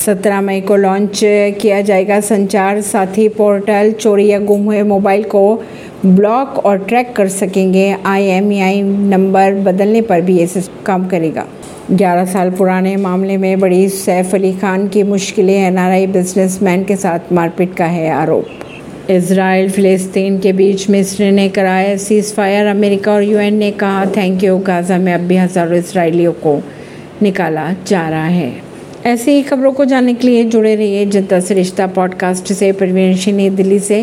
सत्रह मई को लॉन्च किया जाएगा संचार साथी पोर्टल चोरी या गुम हुए मोबाइल को ब्लॉक और ट्रैक कर सकेंगे। आईएमईआई नंबर बदलने पर भी ये काम करेगा। 11 साल पुराने मामले में बड़ी सैफ अली खान की मुश्किलें। एनआरआई बिजनेसमैन के साथ मारपीट का है आरोप। इसराइल फिलिस्तीन के बीच मिस्र ने कराया सीज फायर अमेरिका और यूएन ने कहा थैंक यू गाजा में अब भी हज़ारों इसराइलियों को निकाला जा रहा है। ऐसी ही खबरों को जानने के लिए जुड़े रहिए जनता से रिश्ता पॉडकास्ट से, परवीन दिल्ली से।